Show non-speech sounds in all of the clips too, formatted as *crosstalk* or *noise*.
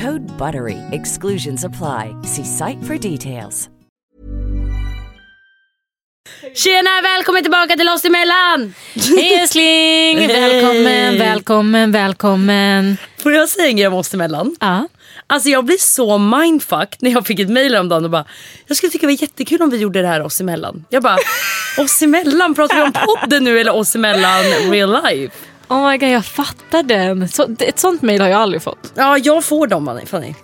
Code BUTTERY. Exclusions apply. See site for details. Tjena, välkommen tillbaka till oss emellan! Hej älskling! Välkommen, välkommen, välkommen. Får jag säga en grej om oss emellan? Ja. Alltså jag blir så mindfucked när jag fick ett mail om dagen och bara Jag skulle tycka det var jättekul om vi gjorde det här oss emellan. Jag bara oss emellan, pratar vi om podden nu eller oss emellan real life? Oh my god, jag fattar den. Så, ett sånt mail har jag aldrig fått. Ja, jag får dem Fanny.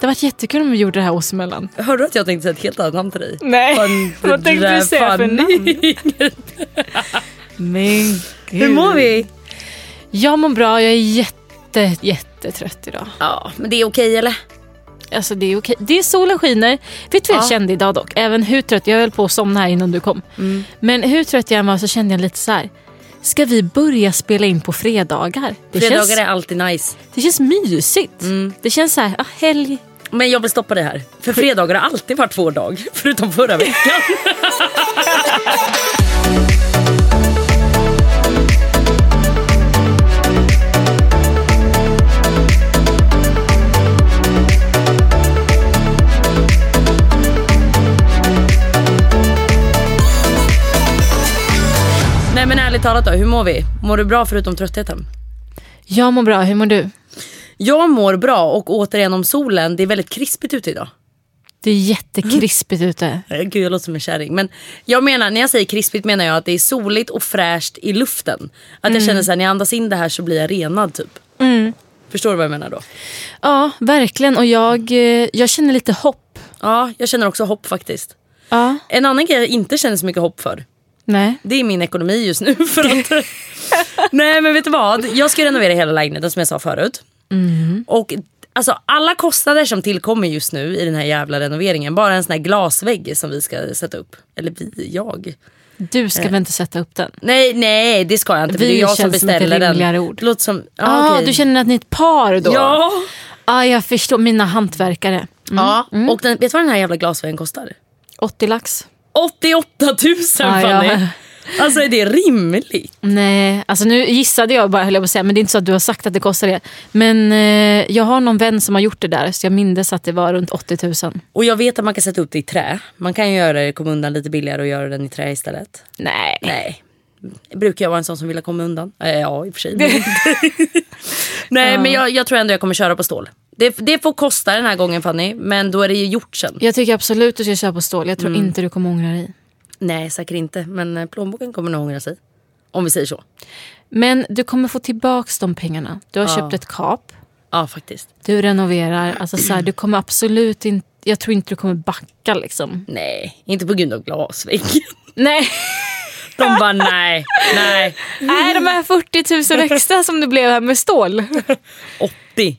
Det var jättekul om vi gjorde det här oss emellan. Hörde du att jag tänkte säga ett helt annat namn till dig? Nej, Fan, *laughs* vad tänkte du säga för Fanny. *laughs* Men Hur mår vi? Jag mår bra, jag är jätte, jättetrött idag. Ja, men det är okej eller? Alltså det är okej. Det är solen skiner. Vet du vad jag Ja. kände idag dock? Även hur trött, jag höll på att somna här innan du kom. Men hur trött jag än var så kände jag lite så här. Ska vi börja spela in på fredagar? Det, Fredagar känns, är alltid nice. det känns mysigt. Det känns så här, ah, helg. Men jag vill stoppa det här. För fredagar har alltid varit vår dag. *laughs* Förutom förra veckan. *laughs* Nej men ärligt talat då, hur mår vi? Mår du bra förutom tröttheten? Jag mår bra, hur mår du? Jag mår bra och återigen om solen, det är väldigt krispigt ute idag. Det är jättekrispigt ute. *laughs* Eh, Gud jag låter som en kärring. Men jag menar, när jag säger krispigt menar jag att det är soligt och fräscht i luften. Att jag känner såhär, när jag andas in det här så blir jag renad typ. Förstår du vad jag menar då? Ja, verkligen. Och jag, eh, jag känner lite hopp. Ja, jag känner också hopp faktiskt. Ja, En annan grej jag inte känner så mycket hopp för. Nej. Det är min ekonomi just nu. *laughs* För att, *laughs* nej men vet du vad? Jag ska renovera hela lägenheten som jag sa förut. Och alltså, alla kostnader som tillkommer just nu i den här jävla renoveringen. Bara en sån här glasvägg som vi ska sätta upp. Eller vi, jag. Du ska väl inte sätta upp den? Nej, nej det ska jag inte. Vi det är jag som känns som beställer den. ord. Låter som... Ja, ah, okej. Du känner att ni är ett par då? Ja. ah, jag förstår. Mina hantverkare. ja. Och den, vet du vad den här jävla glasväggen kostar? 80 lax. 88 000 Ja, Fanny! ja. Alltså är det rimligt? Nej, alltså nu gissade jag bara höll jag på att säga. Men det är inte så att du har sagt att det kostar det. Men eh, jag har någon vän som har gjort det där. Så jag minns att det var runt 80 000. Och jag vet att man kan sätta upp det i trä. Man kan göra det, komma undan lite billigare och göra den i trä istället. Nej. Nej. Brukar jag vara en sån som vill komma undan? Eh, ja i och för sig. *laughs* Nej *laughs* men jag, jag tror ändå jag kommer köra på stål. Det, det får kosta den här gången Fanny. Men då är det ju gjort sen. Jag tycker absolut du ska köra på stål. Jag tror Mm. inte du kommer ångra dig. Nej säkert inte. Men eh, plånboken kommer nog ångra sig. Om vi säger så. Men du kommer få tillbaks de pengarna. Du har köpt ett kap. Ja faktiskt. Du renoverar. Alltså så här, du kommer absolut inte... Jag tror inte du kommer backa liksom. Nej, inte på grund av glasväggen. *laughs* Nej. De bara nej, nej. Nej, de här 40 000 extra som det blev här med stål. *laughs* 80.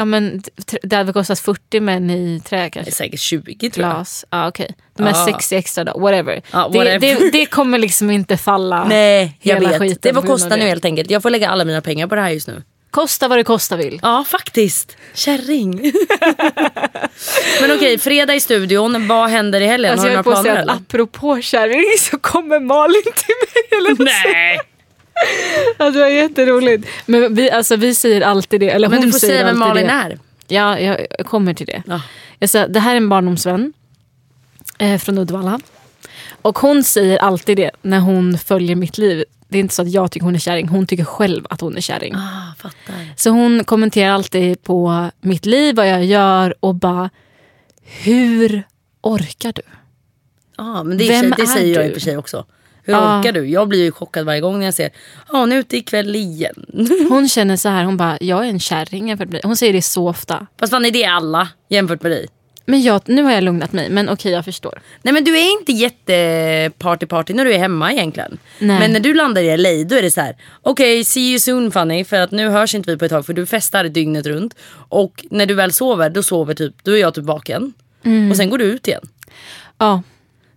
Ja, men det hade kostat 40 men i trä Det kanske. säkert 20 tror jag. Glas. Ja, okej. De här Ja. 60 extra då, whatever. Ja, Det, whatever. det, *laughs* det kommer liksom inte falla Nej, jag vet. Det får kosta nu helt enkelt. Jag får lägga alla mina pengar på det här just nu. Kosta vad det kosta vill. Ja, faktiskt. Kärring. *laughs* Men okej, fredag i studion. Vad händer i helgen? Alltså Har du jag några höll på att planer säga att eller? apropå kärring så kommer Malin till mig. Eller Nej! Ja, *laughs* det var jätteroligt. Men vi, alltså, vi säger alltid det. Eller Men du får säga vem Malin det. är. Ja, jag kommer till det. Ja. Jag säger, det här är en barndomsvän eh, från Uddevalla. Och hon säger alltid det när hon följer mitt liv. Det är inte så att jag tycker hon är kärring, hon tycker själv att hon är kärring. Ah, fattar. Så hon kommenterar alltid på mitt liv, vad jag gör och bara Hur orkar du? Ja, men det, är Vem Vem det är säger jag i du? och för sig också. Hur Ja. orkar du? Jag blir ju chockad varje gång när jag ser ja hon är ute ikväll igen. *laughs* Hon känner så här, hon bara, jag är en kärring jämfört med dig. Hon säger det så ofta. Fast fan är det alla jämfört med dig? Men jag, nu har jag lugnat mig, men okej jag förstår. Nej men du är inte jätte party party när du är hemma egentligen. Nej. Men när du landar i LA då är det så här. okej see you soon Fanny för att nu hörs inte vi på ett tag för du festar dygnet runt. Och när du väl sover då sover typ, då är jag typ vaken. Mm. Och sen går du ut igen. Ja,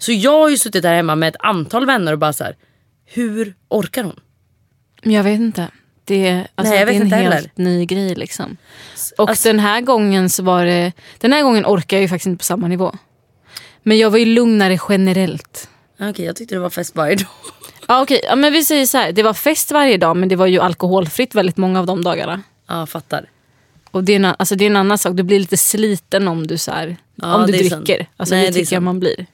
Så jag har ju suttit där hemma med ett antal vänner och bara så här. hur orkar hon? jag vet inte. Det, alltså, Nej, jag vet det är en inte helt heller. ny grej liksom. Och alltså- den här gången så var det, den här gången orkar jag ju faktiskt inte på samma nivå. Men jag var ju lugnare generellt. Okej jag tyckte det var fest varje dag. *laughs* Ja, okej, ja, men vi säger så här, det var fest varje dag men det var ju alkoholfritt väldigt många av de dagarna. Ja fattar. Och det är, en, alltså det är en annan sak, du blir lite sliten om du, så här, Ja, om du dricker. sant. Alltså, Nej, det det tycker jag man blir.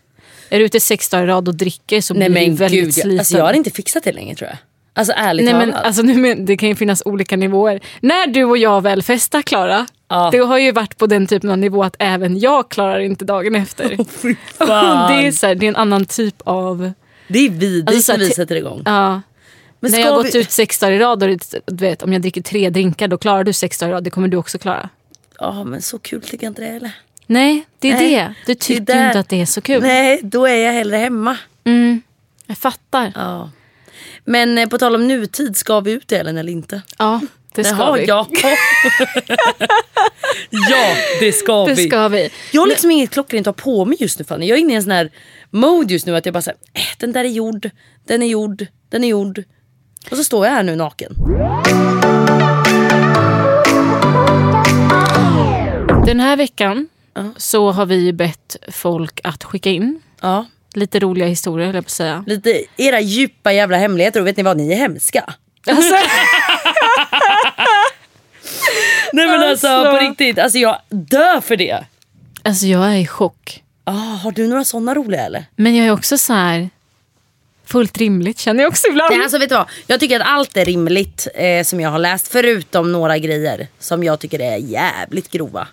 Är du ute sex dagar i rad och dricker så Nej blir du väldigt gud, sliten. jag, alltså, jag hade inte fixat det länge tror jag. Alltså ärligt Nej, men, alltså, nu, men, det kan ju finnas olika nivåer. När du och jag väl festar Klara, Ja. det har ju varit på den typen av nivå att även jag klarar inte dagen efter. *laughs* Fan. *laughs* det, är så här, det är en annan typ av... Det är vidrigt Alltså, så här, när vi te- sätter igång. Ja. Men När jag har vi- gått ut sex dagar i rad, och det- du vet, om jag dricker tre drinkar då klarar du sex dagar i rad. Det kommer du också klara. Ja men så kul tycker jag inte det är eller? Nej, det är Nej, det. Du tycker det inte att det är så kul. Nej då är jag hellre hemma. Mm, jag fattar. Ja, Ja. Men eh, på tal om nutid, ska vi ut Ellen eller inte? det ska Jaha, vi. Ja. *laughs* ja det ska Det vi. ska vi. Jag har liksom inget klockrent att ha på mig just nu Fanny. Jag är inne i en sån här mode just nu att jag bara säger eh, den där är gjord, den är gjord, den är gjord. Och så står jag här nu naken. Den här veckan så har vi bett folk att skicka in Ja. lite roliga historier, höll jag på att säga. Lite era djupa jävla hemligheter och vet ni vad, ni är hemska. Alltså, *laughs* Nej men alltså, Alltså. på riktigt, alltså jag dör för det. alltså jag är i chock. Ah, har du några såna roliga eller? Men jag är också så här fullt rimligt känner jag också ibland. Nej, alltså vet du vad? Jag tycker att allt är rimligt eh, som jag har läst. Förutom några grejer som jag tycker är jävligt grova.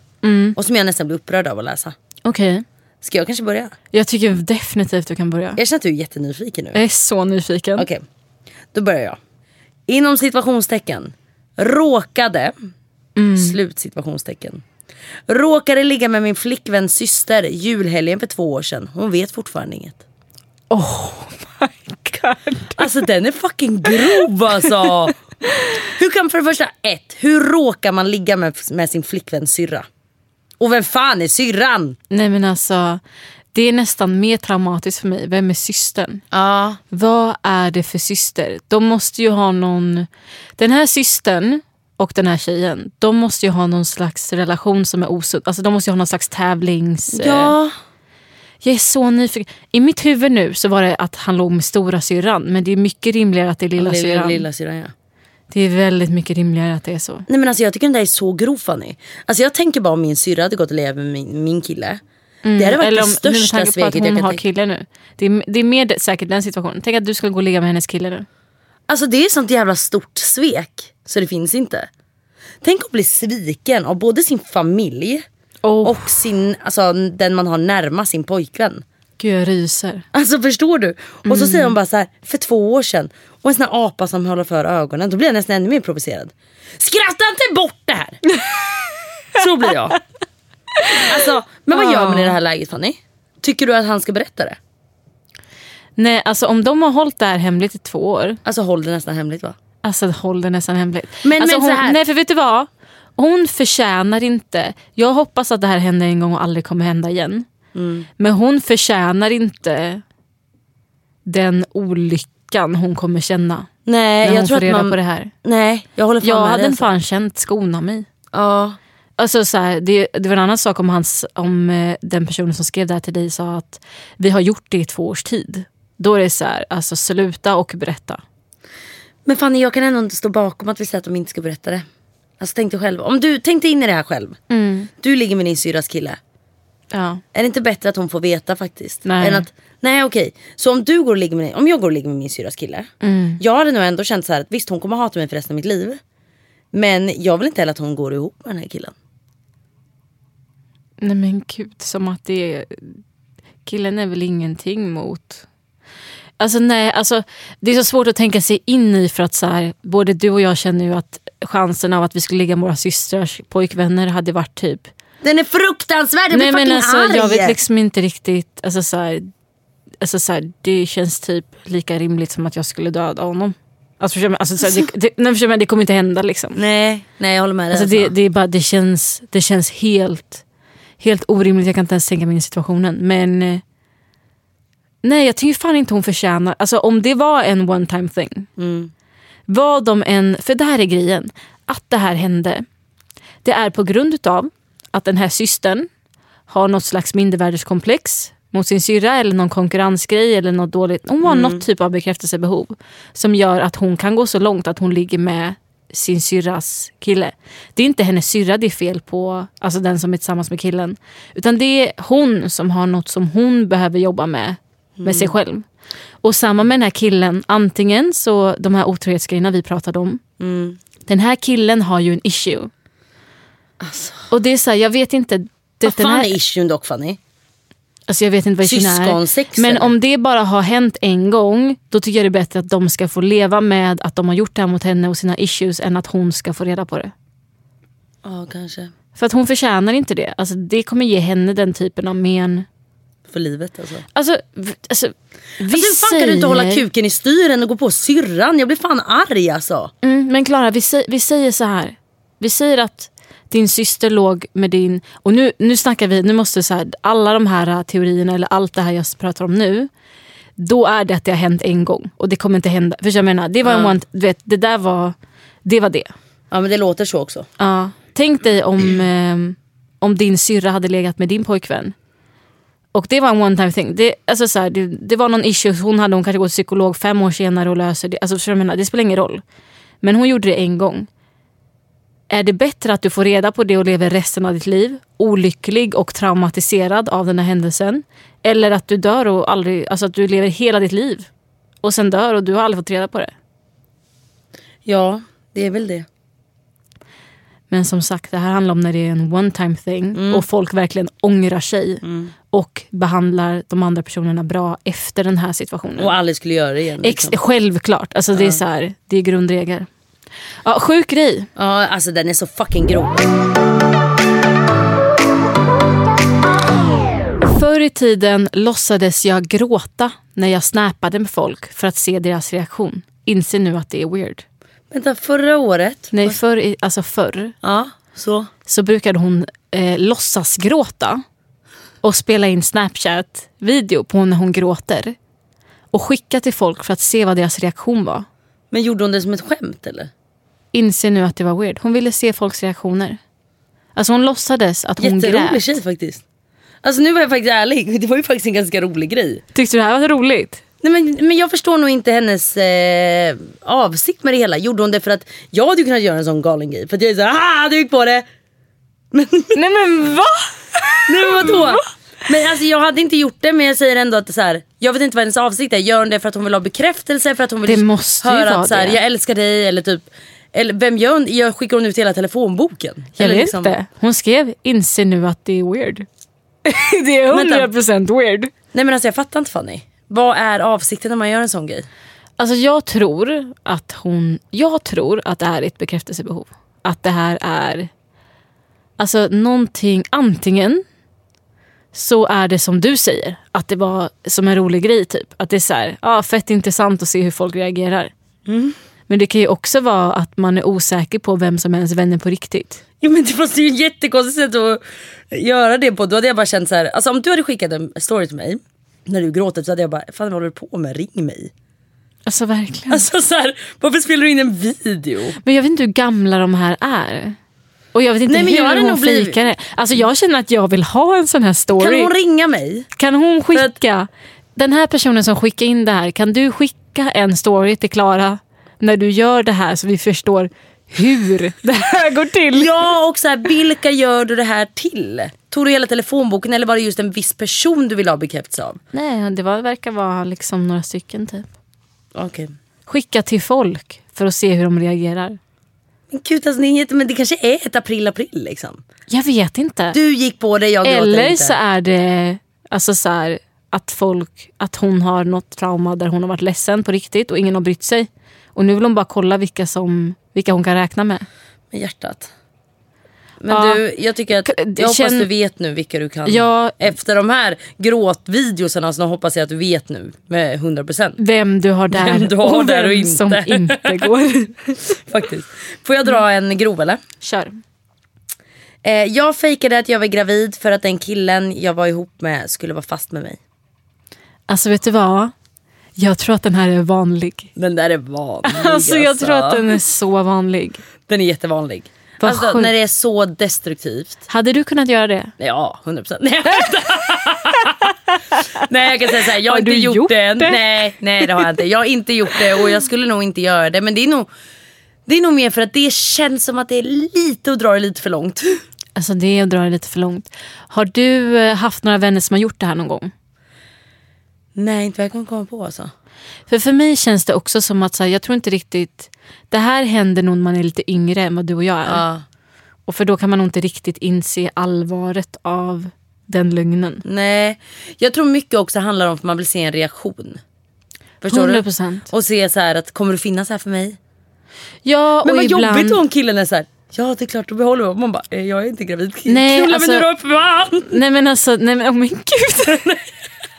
Och som jag nästan blir upprörd av att läsa. Okej, Ska jag kanske börja? jag tycker definitivt du kan börja. Jag känner att du är jättenyfiken nu. Jag är så nyfiken. Okej, då börjar jag. Inom situationstecken. Råkade. Slut situationstecken. Råkade ligga med min flickväns syster julhelgen för två år sedan. Hon vet fortfarande inget. Oh my god. Alltså den är fucking grov alltså. *laughs* Hur kan för det första, ett, hur råkar man ligga med, med sin flickväns syrra? Och vem fan är syrran? Nej men alltså, det är nästan mer traumatiskt för mig. Vem är systern? Ja. Vad är det för syster? De måste ju ha någon... Den här systern och den här tjejen, de måste ju ha någon slags relation som är osund. Alltså de måste ju ha någon slags tävlings... eh, Ja. Jag är så nyfiken. I mitt huvud nu så var det att han låg med stora syrran men det är mycket rimligare att det är lilla, Lilla, syrran. lilla syrran ja. Det är väldigt mycket rimligare att det är så. Nej men alltså jag tycker den där är så grov Fanny. Alltså jag tänker bara om min syrra hade gått och levt med min, min kille. Det hade varit Eller det om, med största sveket jag hon kan har tänka kille nu. Det är, det är mer det- säkert den situationen. Tänk att du skulle gå och ligga med hennes kille nu. Alltså det är sånt jävla stort svek. Så det finns inte. Tänk att bli sviken av både sin familj Oh, och sin, alltså, den man har närmast, sin pojkvän. Gud jag ryser. Alltså förstår du? Och så säger hon bara så här, för två år sedan. Och en sån här apa som håller för ögonen. Då blir jag nästan ännu mer provocerad. Skratta inte bort det här! *laughs* så blir jag. Alltså, men vad gör man i det här läget Fanny? Tycker du att han ska berätta det? Nej, alltså om de har hållit det här hemligt i två år. Alltså håll det nästan hemligt va? Alltså håll det nästan hemligt. Men- alltså, men så hon, här- Nej för vet du vad? Hon förtjänar inte. Jag hoppas att det här händer en gång och aldrig kommer hända igen. Mm. Men hon förtjänar inte den olyckan hon kommer känna. Nej, när jag hon tror får reda man... på det här. Nej, jag håller fan Jag med hade dig, en alltså. fan känt skona mig. Ja. Alltså, så här, det, det var en annan sak om, hans, om eh, den personen som skrev det här till dig sa att vi har gjort det i två års tid. Då är det så här, alltså sluta och berätta. Men Fanny, jag kan ändå inte stå bakom att vi säger att de inte ska berätta det. Alltså tänk dig själv. Om du tänkte in i det här själv. Du ligger med din syrras kille. Ja. Är det inte bättre att hon får veta faktiskt? Nej. Än att, nej okej. Så om du går och ligger med, om jag går och ligger med min syrras kille. Jag hade nog ändå känt så här att visst hon kommer hata mig för resten av mitt liv. Men jag vill inte heller att hon går ihop med den här killen. Nej men gud, som att det är... Killen är väl ingenting mot... Alltså nej, alltså, det är så svårt att tänka sig in i för att så här, både du och jag känner ju att chansen av att vi skulle ligga med våra systrars pojkvänner hade varit typ... Den är fruktansvärd, jag blir nej men fucking alltså arg. jag vet liksom inte riktigt... Alltså, så här, alltså, så här, det känns typ lika rimligt som att jag skulle döda honom. Alltså, förstår du? alltså, det, det, nej, förstår du? det kommer inte hända liksom. Nej, nej jag håller med dig. Alltså det, det, är bara, det, känns, det känns helt, helt orimligt. Jag kan inte ens tänka mig in i situationen. Men eh, nej, jag tycker fan inte hon förtjänar... Alltså om det var en one time thing. Vad de än... För det här är grejen. Att det här hände. Det är på grund av att den här systern har något slags mindervärdeskomplex mot sin syrra eller någon konkurrensgrej eller något dåligt. Hon har något typ av bekräftelsebehov som gör att hon kan gå så långt att hon ligger med sin syrras kille. Det är inte hennes syrra det är fel på, alltså den som är tillsammans med killen. Utan det är hon som har något som hon behöver jobba med, med sig själv. Och samma med den här killen, antingen så de här otrohetsgrejerna vi pratade om. Den här killen har ju en issue. Och det är så här, jag vet inte. Det, Vad fan här, är issuen dock Fanny? Alltså jag vet inte vad issuen är. Syskonsex, Men om det bara har hänt en gång, då tycker jag det är bättre att de ska få leva med att de har gjort det här mot henne och sina issues än att hon ska få reda på det. Ja kanske. För att hon förtjänar inte det. Alltså det kommer ge henne den typen av men. För livet alltså. Alltså, v- alltså, vi Alltså fan kan du inte hålla säger- kuken i styren och gå på syrran? Jag blir fan arg alltså. Mm, men Klara, vi, vi säger så här. Vi säger att din syster låg med din... Och nu, nu snackar vi, nu måste så här, alla de här teorierna eller allt det här jag pratar om nu. Då är det att det har hänt en gång och det kommer inte hända. För jag menar, det var en one, du vet, det där var, det var det. Ja men det låter så också. Ja. Tänk dig om, eh, om din syrra hade legat med din pojkvän. Och det var en one time thing. Det, alltså så här, det, det var någon issue hon hade, hon kanske går till psykolog fem år senare och löser det. Alltså, jag menar? Det spelar ingen roll. Men hon gjorde det en gång. Är det bättre att du får reda på det och lever resten av ditt liv olycklig och traumatiserad av den här händelsen? Eller att du dör och aldrig, alltså att du lever hela ditt liv och sen dör och du har aldrig fått reda på det? Ja, det är väl det. Men som sagt, det här handlar om när det är en one time thing och folk verkligen ångrar sig och behandlar de andra personerna bra efter den här situationen. Och aldrig skulle göra det igen. Ex- Liksom. självklart, alltså det är så här, det är grundregel. Ja, sjuk grej. Ja alltså den är så fucking grov. Förr i tiden låtsades jag gråta när jag snappade med folk för att se deras reaktion. Inse nu att det är weird. Vänta förra året. Nej, förr, i- alltså förr Ja, så. så brukade hon eh, låtsas gråta och spela in Snapchat-video på när hon gråter. Och skicka till folk för att se vad deras reaktion var. Men gjorde hon det som ett skämt eller? Inser nu att det var weird. Hon ville se folks reaktioner. Alltså hon låtsades att hon Jätterolig grät. tjej faktiskt. Alltså nu var jag faktiskt ärlig. *laughs* Det var ju faktiskt en ganska rolig grej. Tyckte du det här var roligt? Nej, men, men jag förstår nog inte hennes eh, avsikt med det hela. Gjorde hon det för att jag hade kunnat göra en sån galen grej. För att jag är såhär, ah du gick på det. Men, *laughs* Nej men va? nej men vadå? Men alltså jag hade inte gjort det men jag säger ändå att så här, jag vet inte vad hennes avsikt är. Gör hon det för att hon vill ha bekräftelse? För att hon vill höra att så här, jag älskar dig eller typ eller vem gör hon? Jag skickar hon ut hela telefonboken? Jag eller vet liksom- inte. Hon skrev inser nu att det är weird. *laughs* det är Vänta. 100% weird. Nej men alltså jag fattar inte Fanny. Vad är avsikten när man gör en sån grej? Alltså jag tror att hon, jag tror att det är ett bekräftelsebehov. Att det här är alltså någonting, antingen så är det som du säger, att det var som en rolig grej typ. Att det är så här, ah, fett intressant att se hur folk reagerar. Men det kan ju också vara att man är osäker på vem som är ens vänner på riktigt. Jo men det måste ju ett jättekonstigt sätt att göra det på. Då hade jag bara känt så här, alltså om du hade skickat en story till mig när du gråter så hade jag bara, fan vad håller du på med? Ring mig. Alltså verkligen. Alltså så här, varför spelar du in en video? Men jag vet inte hur gamla de här är. Och jag vet inte Nej, men jag hur hade hon nog blivit- det. Alltså jag känner att jag vill ha en sån här story. Kan hon ringa mig? Kan hon skicka, den här personen som skickar in det här, kan du skicka en story till Klara när du gör det här så vi förstår hur det här går till? Ja och så här, vilka gör du det här till? Tog du hela telefonboken eller var det just en viss person du ville ha bekräftelse av? Nej, det var, verkar vara liksom några stycken typ. Okej. Skicka till folk för att se hur de reagerar. Gud alltså, inget, men det kanske är ett april-april liksom. Jag vet inte. Du gick på det, jag gråter Eller inte. så är det alltså så här, att folk, att hon har något trauma där hon har varit ledsen på riktigt och ingen har brytt sig. Och nu vill hon bara kolla vilka, som, vilka hon kan räkna med. Med hjärtat. Men Ja. du, jag tycker att, jag hoppas känn- du vet nu vilka du kan. Ja. Efter de här gråtvideosarna så hoppas jag att du vet nu med 100%. Vem du har där Vem du har och där och vem inte. som inte *laughs* går. Faktiskt. Får jag dra en grov eller? Kör. Eh, jag fejkade att jag var gravid för att den killen jag var ihop med skulle vara fast med mig. Alltså vet du vad? Jag tror att den här är vanlig. Den där är vanlig *laughs* Alltså jag tror att den är så vanlig. Den är jättevanlig. Alltså när det är så destruktivt. Hade du kunnat göra det? Ja, 100%. Nej, jag skämtar. *laughs* Nej jag kan säga såhär, jag har, Har inte gjort, gjort det det? Nej, nej det har jag inte. Jag har inte gjort det och jag skulle nog inte göra det. Men det är nog, det är nog mer för att det känns som att det är lite att dra det lite för långt. Alltså det är att dra det lite för långt. Har du eh, haft några vänner som har gjort det här någon gång? Nej, inte vad jag kan komma på alltså. För för mig känns det också som att så här, jag tror inte riktigt... Det här händer nog när man är lite yngre än vad du och jag är. Ja. Och för då kan man nog inte riktigt inse allvaret av den lögnen. Nej, jag tror mycket också handlar om att man vill se en reaktion. Förstår 100%. du? Och se så här att kommer du finnas här för mig? Ja, Men och vad ibland... jobbigt om killen är så här. Ja det är klart, då behåller vi. Man bara, eh, jag är inte gravid. Nej, Knulla alltså- mig nu då för fan. Nej men alltså, nej men oh men gud. *laughs* *laughs*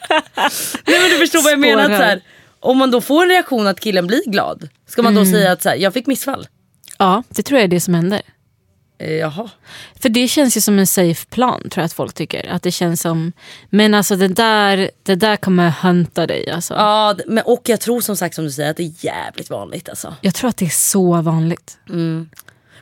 Nej men du förstår vad jag menar. Att, så här, om man då får en reaktion att killen blir glad. Ska man då säga att så här, jag fick missfall? ja, det tror jag är det som händer. Eh, jaha. För det känns ju som en safe plan tror jag att folk tycker. Att det känns som, men alltså det där, det där kommer hunta dig alltså. Ja, men, och jag tror som sagt som du säger att det är jävligt vanligt alltså. Jag tror att det är så vanligt.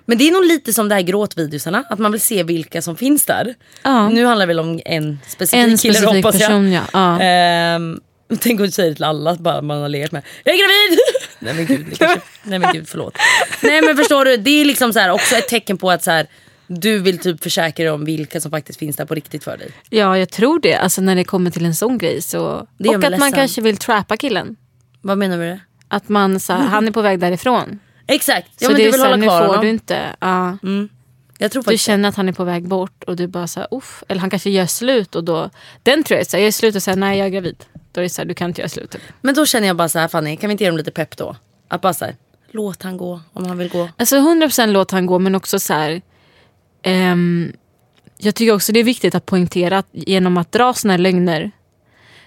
Men det är nog lite som det här gråtvideosarna, att man vill se vilka som finns där. Ja. Nu handlar det väl om en specifik En kille specifik hoppas jag. person ja. ja. Ehm, tänk om du säger till alla bara man har legat med. Jag är gravid! *laughs* Nej men gud, kanske, *laughs* nej men gud förlåt. Nej men förstår du, det är liksom så här, också ett tecken på att så här, du vill typ försäkra dig om vilka som faktiskt finns där på riktigt för dig. Ja, jag tror det. Alltså när det kommer till en sån grej. Så... Det Och att man ledsen. kanske vill trappa killen. Vad menar du med det? Att man så *laughs* han är på väg därifrån. Exakt, ja så men det du vill hålla nu kvar får honom. du inte. Ja. Jag tror Du känner att han är på väg bort och du bara så här, uff. Eller han kanske gör slut och då. Den tror jag är så här, jag gör slut och säger nej jag är gravid. Då är det så här, du kan inte göra slut. Men då känner jag bara så här Fanny, kan vi inte ge dem lite pepp då? Att bara så här, låt han gå om han vill gå. Alltså 100% låt han gå men också så här. ehm, jag tycker också det är viktigt att poängtera att genom att dra såna här lögner.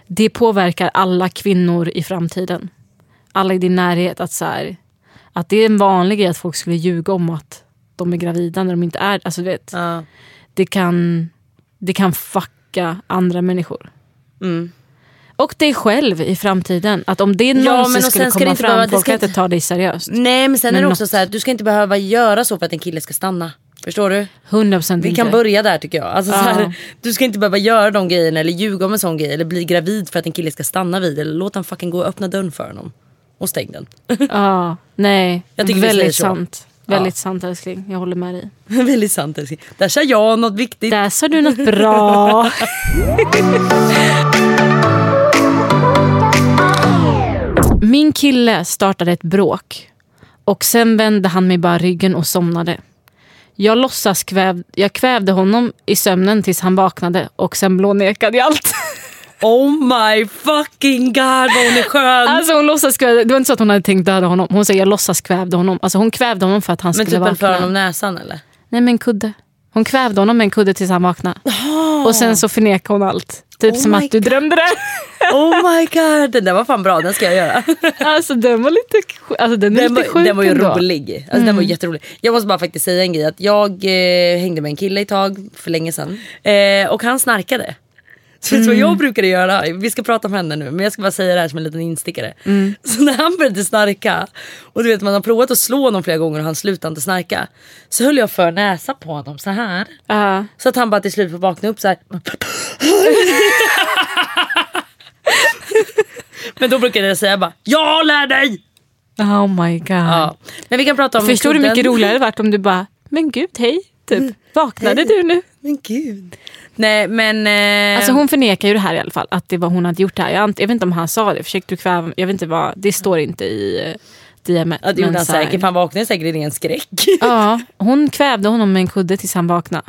Det påverkar alla kvinnor i framtiden. Alla i din närhet. Att, så här, att det är en vanlig grej att folk skulle ljuga om att de är gravida när de inte är alltså, vet, Ja. det. Kan, det kan fucka andra människor. Mm. Och dig själv i framtiden. Att om det Ja, men någonsin och skulle sen ska komma inte fram, behöva- folk ska inte ta dig seriöst. Nej men sen Men är det också något- så här, du ska inte behöva göra så för att en kille ska stanna. Förstår du? 100% Vi inte. kan börja där tycker jag. Alltså, så Ja. här, du ska inte behöva göra de grejerna eller ljuga om en sån grej eller bli gravid för att en kille ska stanna vid eller låt han fucking gå och öppna dörren för honom. Och stäng den. *laughs* Ja, nej. Jag tycker Väldigt sant. Väldigt sant älskling. Jag håller med dig. *laughs* Väldigt sant älskling. Där sa jag något viktigt. Där sa du något bra. *laughs* Min kille startade ett bråk. Och sen vände han mig bara ryggen och somnade. Jag låtsas kväv, jag kvävde honom i sömnen tills han vaknade och sen blånekade jag allt. Oh my fucking god vad hon är skön. Alltså hon låtsas kvävde, det var inte så att hon hade tänkt döda honom. Hon säger jag låtsas kvävde honom. Alltså hon kvävde honom för att han men skulle typ en för vakna. honom näsan eller? Nej med en kudde. Hon kvävde honom med en kudde tills han vaknade. Och sen så förnekade hon allt. Typ Oh som att du God. drömde det. Oh my god den där var fan bra, den ska jag göra. *laughs* Alltså den var lite, alltså, den Den lite var, den var ju ändå. rolig. Alltså, Den var jätterolig. Jag måste bara faktiskt säga en grej. Att jag eh, hängde med en kille ett tag för länge sedan. Eh, och han snarkade. Så vet du vad jag brukade göra? Vi ska prata om henne nu men jag ska bara säga det här som en liten instickare. *laughs* Så när han började snarka och du vet man har provat att slå honom flera gånger och han slutade inte snarka. Så höll jag för näsa på honom så här. Ja. Så att han bara till slut får vakna upp så här. *laughs* Men då brukade jag säga bara jag lär dig! Oh my god. Ja. Men vi kan prata om Förstår du hur mycket roligare det varit om du bara, men gud hej, typ. Vaknade du nu? Men gud. Nej men... Eh, Alltså hon förnekar ju det här i alla fall, att det var hon hade gjort det här. Jag, jag vet inte om han sa det, försökte du kväva Jag vet inte vad, det står inte i uh, DMet. ja, det gjorde han säkert han vaknade säkert i ren skräck. Ja, hon kvävde honom med en kudde tills han vaknade.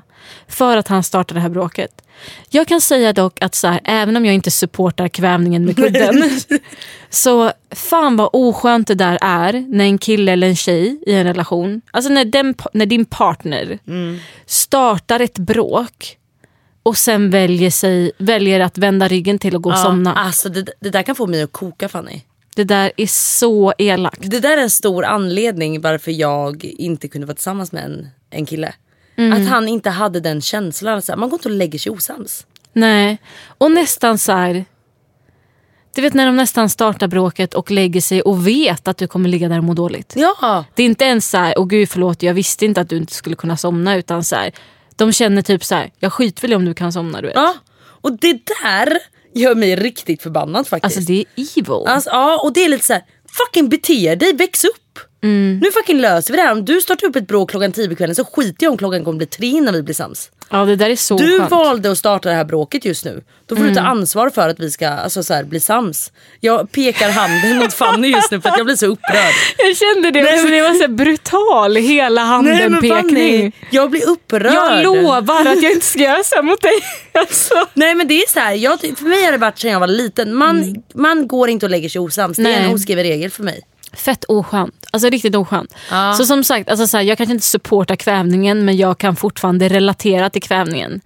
För att han startade det här bråket. Jag kan säga dock att så här, även om jag inte supportar kvävningen med kudden. *laughs* så fan vad oskönt det där är när en kille eller en tjej i en relation, alltså när, den, när din partner startar ett bråk och sen väljer, sig, väljer att vända ryggen till och gå och somna. Alltså det, det där kan få mig att koka Fanny. Det där är så elakt. Det där är en stor anledning varför jag inte kunde vara tillsammans med en, en kille. Mm. Att han inte hade den känslan. Så här, man går inte och lägger sig osams. Nej, och nästan så här... Du vet när de nästan startar bråket och lägger sig och vet att du kommer ligga där och må dåligt. Ja. Det är inte ens så här, åh gud förlåt jag visste inte att du inte skulle kunna somna. Utan så här, de känner typ så här, jag skiter väl om du kan somna du vet. ja. Och det där gör mig riktigt förbannad faktiskt. Alltså det är evil. Alltså, ja, och det är lite så här, fucking bete dig, väx upp. Mm. Nu fucking löser vi det här. Om du startar upp ett bråk klockan 10 på kvällen så skiter jag om klockan kommer bli tre när vi blir sams. ja det där är så Du skönt. valde att starta det här bråket just nu. Då får du ta ansvar för att vi ska alltså, så här, bli sams. Jag pekar handen mot Fanny just nu för att jag blir så upprörd. *laughs* Jag kände det också, det var så brutal hela handen-pekning. jag blir upprörd. Jag lovar att jag inte ska göra så mot dig. *laughs* Alltså. Nej men det är så här, jag, för mig har det varit sedan jag var liten. Man, man går inte och lägger sig osams. Det är Nej. en oskriven regel för mig. Fett oskönt. Alltså riktigt oskönt. Ja. Så som sagt, alltså så här, jag kanske inte supportar kvävningen men jag kan fortfarande relatera till kvävningen.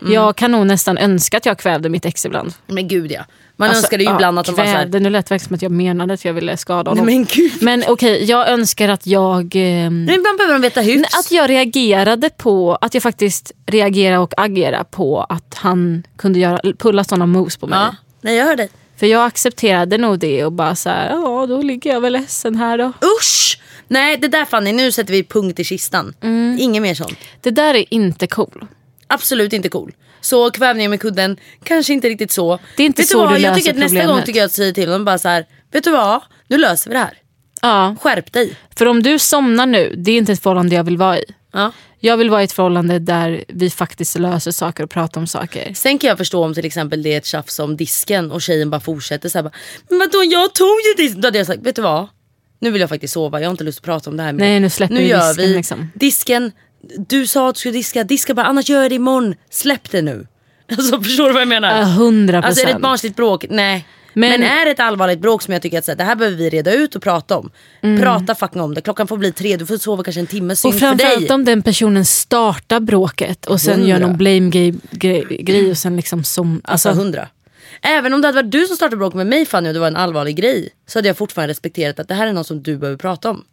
Mm. Jag kan nog nästan önska att jag kvävde mitt ex ibland. Men gud ja. Man Alltså, önskade ju ja, ibland att de var så här, kvävde, Nu lät det som att jag menade att jag ville skada Nej, honom. men gud. Men okej, jag önskar att jag... ehm, Men ibland behöver de veta hyfs. Att jag reagerade på, att jag faktiskt reagerade och agerade på att han kunde göra, pulla sådana moves på mig. ja. Nej jag hör dig. För jag accepterade nog det och bara så här, ja då ligger jag väl ledsen här då. Usch! Nej det där Fanny, nu sätter vi punkt i kistan. Mm. Inget mer sånt. Det där är inte cool. Absolut inte cool. Så kvävningen med kudden, kanske inte riktigt så. Det är inte vet så du vad? du jag löser tycker att Nästa problemet. gång tycker jag att säga till honom bara så här, vet du vad? Nu löser vi det här. Ja, Skärp dig. för om du somnar nu, det är inte ett förhållande jag vill vara i. Ja. Jag vill vara i ett förhållande där vi faktiskt löser saker och pratar om saker. Sen kan jag förstå om till exempel det är ett tjafs om disken och tjejen bara fortsätter så här bara, Men vadå jag tog ju disken. Då hade jag sagt, vet du vad? Nu vill jag faktiskt sova, jag har inte lust att prata om det här mer. Nej, nu släpper nu vi gör disken, vi liksom. disken. Du sa att du skulle diska, diska bara annars gör jag det imorgon. Släpp det nu. *laughs* Alltså förstår du vad jag menar? Ja, 100 Alltså är det ett barnsligt bråk? Nej. Men, Men- är det ett allvarligt bråk som jag tycker att så här, det här behöver vi reda ut och prata om. Prata fucking om det. Klockan får bli tre, du får sova kanske en timme. Och framförallt om den personen startar bråket och sen gör Hundra. någon blame grej, grej, grej och sen liksom som... Alltså hundra. Även om det hade varit du som startade bråk med mig Fanny och det var en allvarlig grej. Så hade jag fortfarande respekterat att det här är något som du behöver prata om.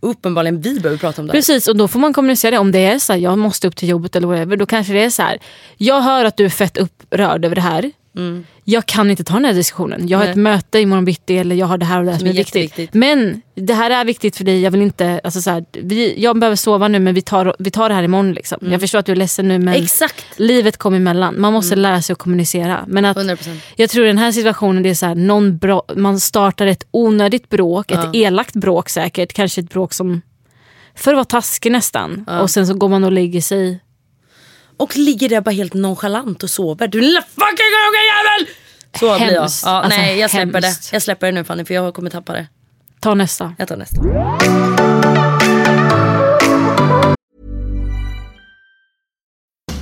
Och uppenbarligen vi behöver prata om det här. Precis, och då får man kommunicera det. Om det är så här, jag måste upp till jobbet eller whatever, då kanske det är så här. Jag hör att du är fett upprörd över det här. Jag kan inte ta den här diskussionen. Jag har Nej. ett möte imorgon bitti eller jag har det här och det här som, är är, viktigt. Men det här är viktigt för dig. Jag vill inte, alltså så här, vi, jag behöver sova nu men vi tar, vi tar det här imorgon. Liksom. Jag förstår att du är ledsen nu men Exakt. livet kommer emellan. Man måste lära sig att kommunicera. Men att, 100%. jag tror i den här situationen det är så här, någon bra, man startar ett onödigt bråk, ett elakt bråk säkert. Kanske ett bråk som för att vara taskig nästan. Och sen så går man och lägger sig. Och ligger där bara helt nonchalant och sover. Du lilla fucking ungjävel! Så blir jag. Hemskt. Ja, Alltså, nej jag släpper hemskt. det. Jag släpper det nu Fanny för jag kommer tappa det. Ta nästa. Jag tar nästa.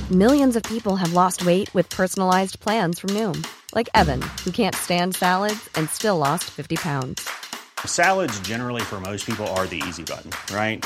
Millions of people have lost weight with personalized plans from Noom, like Evan, who can't stand salads and still lost 50 pounds. Salads, generally, for most people, are the easy button, right?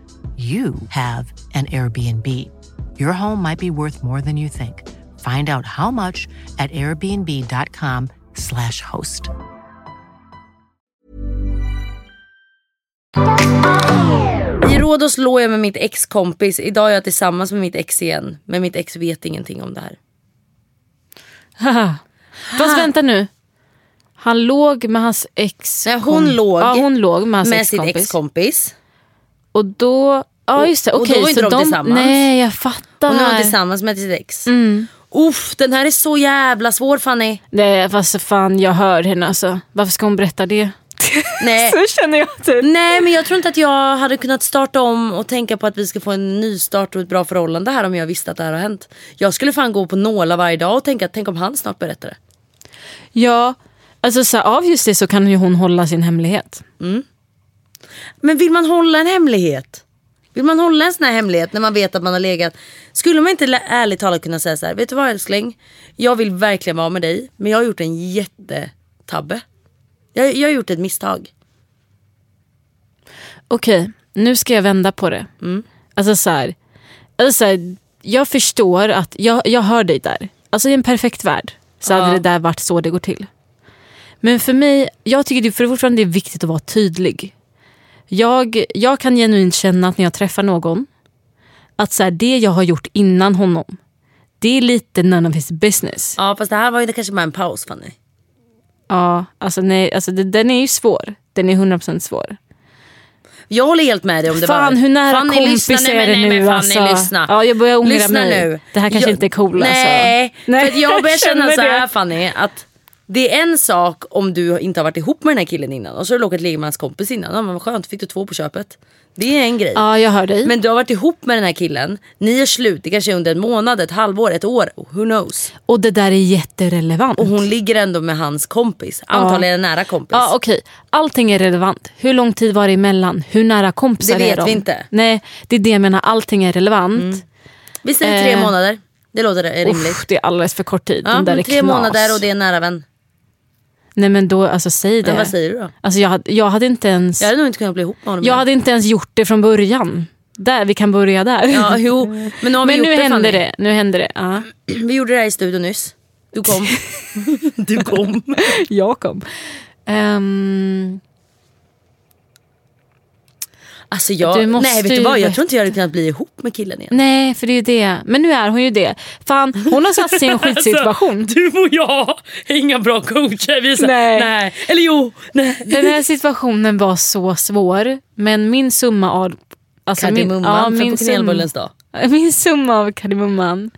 you have an Airbnb. Your home might be worth more than you think. Find out how much at airbnb.com/slash host. I Rhodos låg jag med mitt ex kompis. Idag är jag tillsammans med mitt ex igen. Men mitt ex vet ingenting om det här. Haha. Fast vänta nu. Han låg med hans ex... Nej, hon låg ja, hon låg med hans med sitt ex-kompis. ex-kompis. Och då... Ja just det, och då var inte så de tillsammans. Nej jag fattar. Och nu är hon tillsammans med sitt ex. Mm. Uff, den här är så jävla svår Fanny. Nej fast fan jag hör henne alltså. Varför ska hon berätta det? *laughs* *laughs* Nej. Så känner jag typ. Nej men jag tror inte att jag hade kunnat starta om och tänka på att vi ska få en nystart och ett bra förhållande här om jag visste att det här har hänt. Jag skulle fan gå på nåla varje dag och tänka, tänk om han snart berättar det. Ja, alltså så här, av just det så kan ju hon hålla sin hemlighet. Men vill man hålla en hemlighet? Vill man hålla en sån här hemlighet när man vet att man har legat? Skulle man inte ärligt talat kunna säga så här, vet du vad älskling? Jag vill verkligen vara med dig, men jag har gjort en jättetabbe. Jag, jag har gjort ett misstag. Okej, nu ska jag vända på det. Alltså så här, alltså så här, jag förstår att, jag, jag hör dig där. Alltså i en perfekt värld så hade Ja. det där varit så det går till. Men för mig, jag tycker det för fortfarande det är viktigt att vara tydlig. Jag, jag kan genuint känna att när jag träffar någon, att så här, det jag har gjort innan honom, det är lite none of his business. Ja fast det här var ju kanske bara en paus Fanny. Ja, alltså nej, alltså det, den är ju svår. Den är 100% svår. Jag håller helt med dig om det Fan, var... hur nära Fanny, kompis lyssna, är nej, det nej, nu, Fanny, alltså? lyssna. Ja, jag börjar ångra lyssna mig. nu. Det här kanske Jag- inte är cool, alltså. Nej, Nej, för jag börjar *laughs* känna så här. Fanny att det är en sak om du inte har varit ihop med den här killen innan och så har du råkat ligga med hans kompis innan. Ja, men vad skönt, fick du två på köpet. Det är en grej. Ja, jag hör dig. Men du har varit ihop med den här killen, ni är slut, det kanske är under en månad, ett halvår, ett år, who knows. Och det där är jätterelevant. Och hon ligger ändå med hans kompis, antagligen en nära kompis. Ja, okej. Allting är relevant. Hur lång tid var det emellan? Hur nära kompisar Det är vet de? vi inte. Nej, det är det jag menar. Allting är relevant. Vi säger tre Eh, månader, det låter rimligt. Uff, det är alldeles för kort tid. Ja, tre månader och det är en nära vän. Nej men då, alltså säg det. Men vad säger du då? Alltså, jag, hade, jag hade inte ens... Jag hade nog inte kunnat bli ihop med honom. Jag hade inte ens gjort det från början. Där, vi kan börja där. Ja, jo. Men nu har vi Men gjort nu det, händer Fanny. det. Nu händer det. Ja. *clears throat* Vi gjorde det här i studion nyss. Du kom. *laughs* du kom. *laughs* Jag kom. Ehm, Alltså jag, nej vet du vad, jag tror inte jag hade kunnat bli ihop med killen igen. Nej, för det är ju det. Men nu är hon ju det. Fan, hon har satt sig i en *laughs* skitsituation. Alltså, du och jag är inga bra coacher. Vi är så, Nej. nej. Eller jo, nej. Den här situationen var så svår. Men min summa av... Alltså min, på kanelbullens dag. *laughs* min summa av kardemumman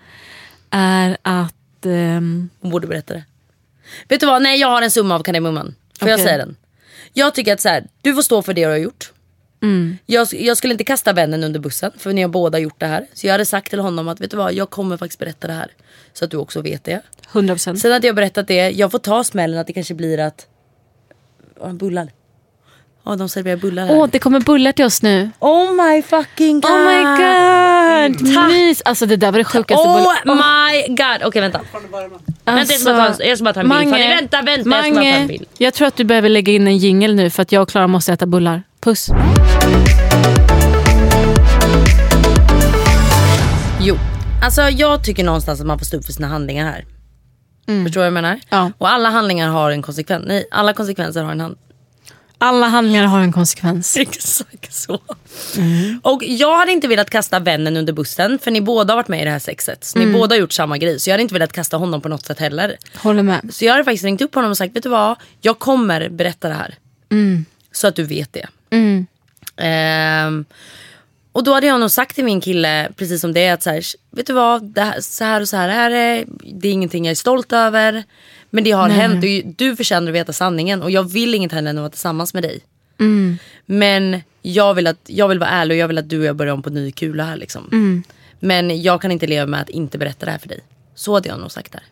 är att... ehm, Hon borde berätta det. Vet du vad, nej jag har en summa av kardemumman. Får jag Okej. säga den? Jag tycker att så här, du får stå för det du har gjort. Mm. Jag, jag skulle inte kasta vännen under bussen för ni har båda gjort det här. Så jag hade sagt till honom att vet du vad, jag kommer faktiskt berätta det här. Så att du också vet det. 100%. Sen hade jag berättat det, jag får ta smällen att det kanske blir att... Oh, bullar. Ja de serverar bullar här. Åh, det kommer bullar till oss nu. Oh my fucking god! Oh my god! Tack. Mys. Alltså det där var det sjukaste Oh bullar. my god! Okej vänta. vänta jag, ska bara ta, jag ska bara ta en bild. Alltså, Mange, vänta, vänta, jag ska bara ta en Mange, bild. jag tror att du behöver lägga in en jingle nu för att jag och Klara måste äta bullar. Puss. Jo, alltså jag tycker någonstans att man får stå upp för sina handlingar här. Förstår du vad jag menar? Ja. Och alla handlingar har en konsekvens. Nej, alla konsekvenser har en hand. Alla handlingar har en konsekvens. *laughs* Exakt så. Och jag hade inte velat kasta vännen under bussen för ni båda har varit med i det här sexet. Så ni båda har gjort samma grej. Så jag hade inte velat kasta honom på något sätt heller. Håller med. Så jag hade faktiskt ringt upp honom och sagt, vet du vad? Jag kommer berätta det här. Så att du vet det. Ehm, och då hade jag nog sagt till min kille, precis som det att så här, vet du vad? Här, så här och så här är det. Det är ingenting jag är stolt över. Men det har hänt och du förtjänar att veta sanningen. Och jag vill inget hellre än att vara tillsammans med dig. Men jag vill, att, jag vill vara ärlig och jag vill att du och jag börjar om på ny kula här. Liksom. Men jag kan inte leva med att inte berätta det här för dig. Så hade jag nog sagt där.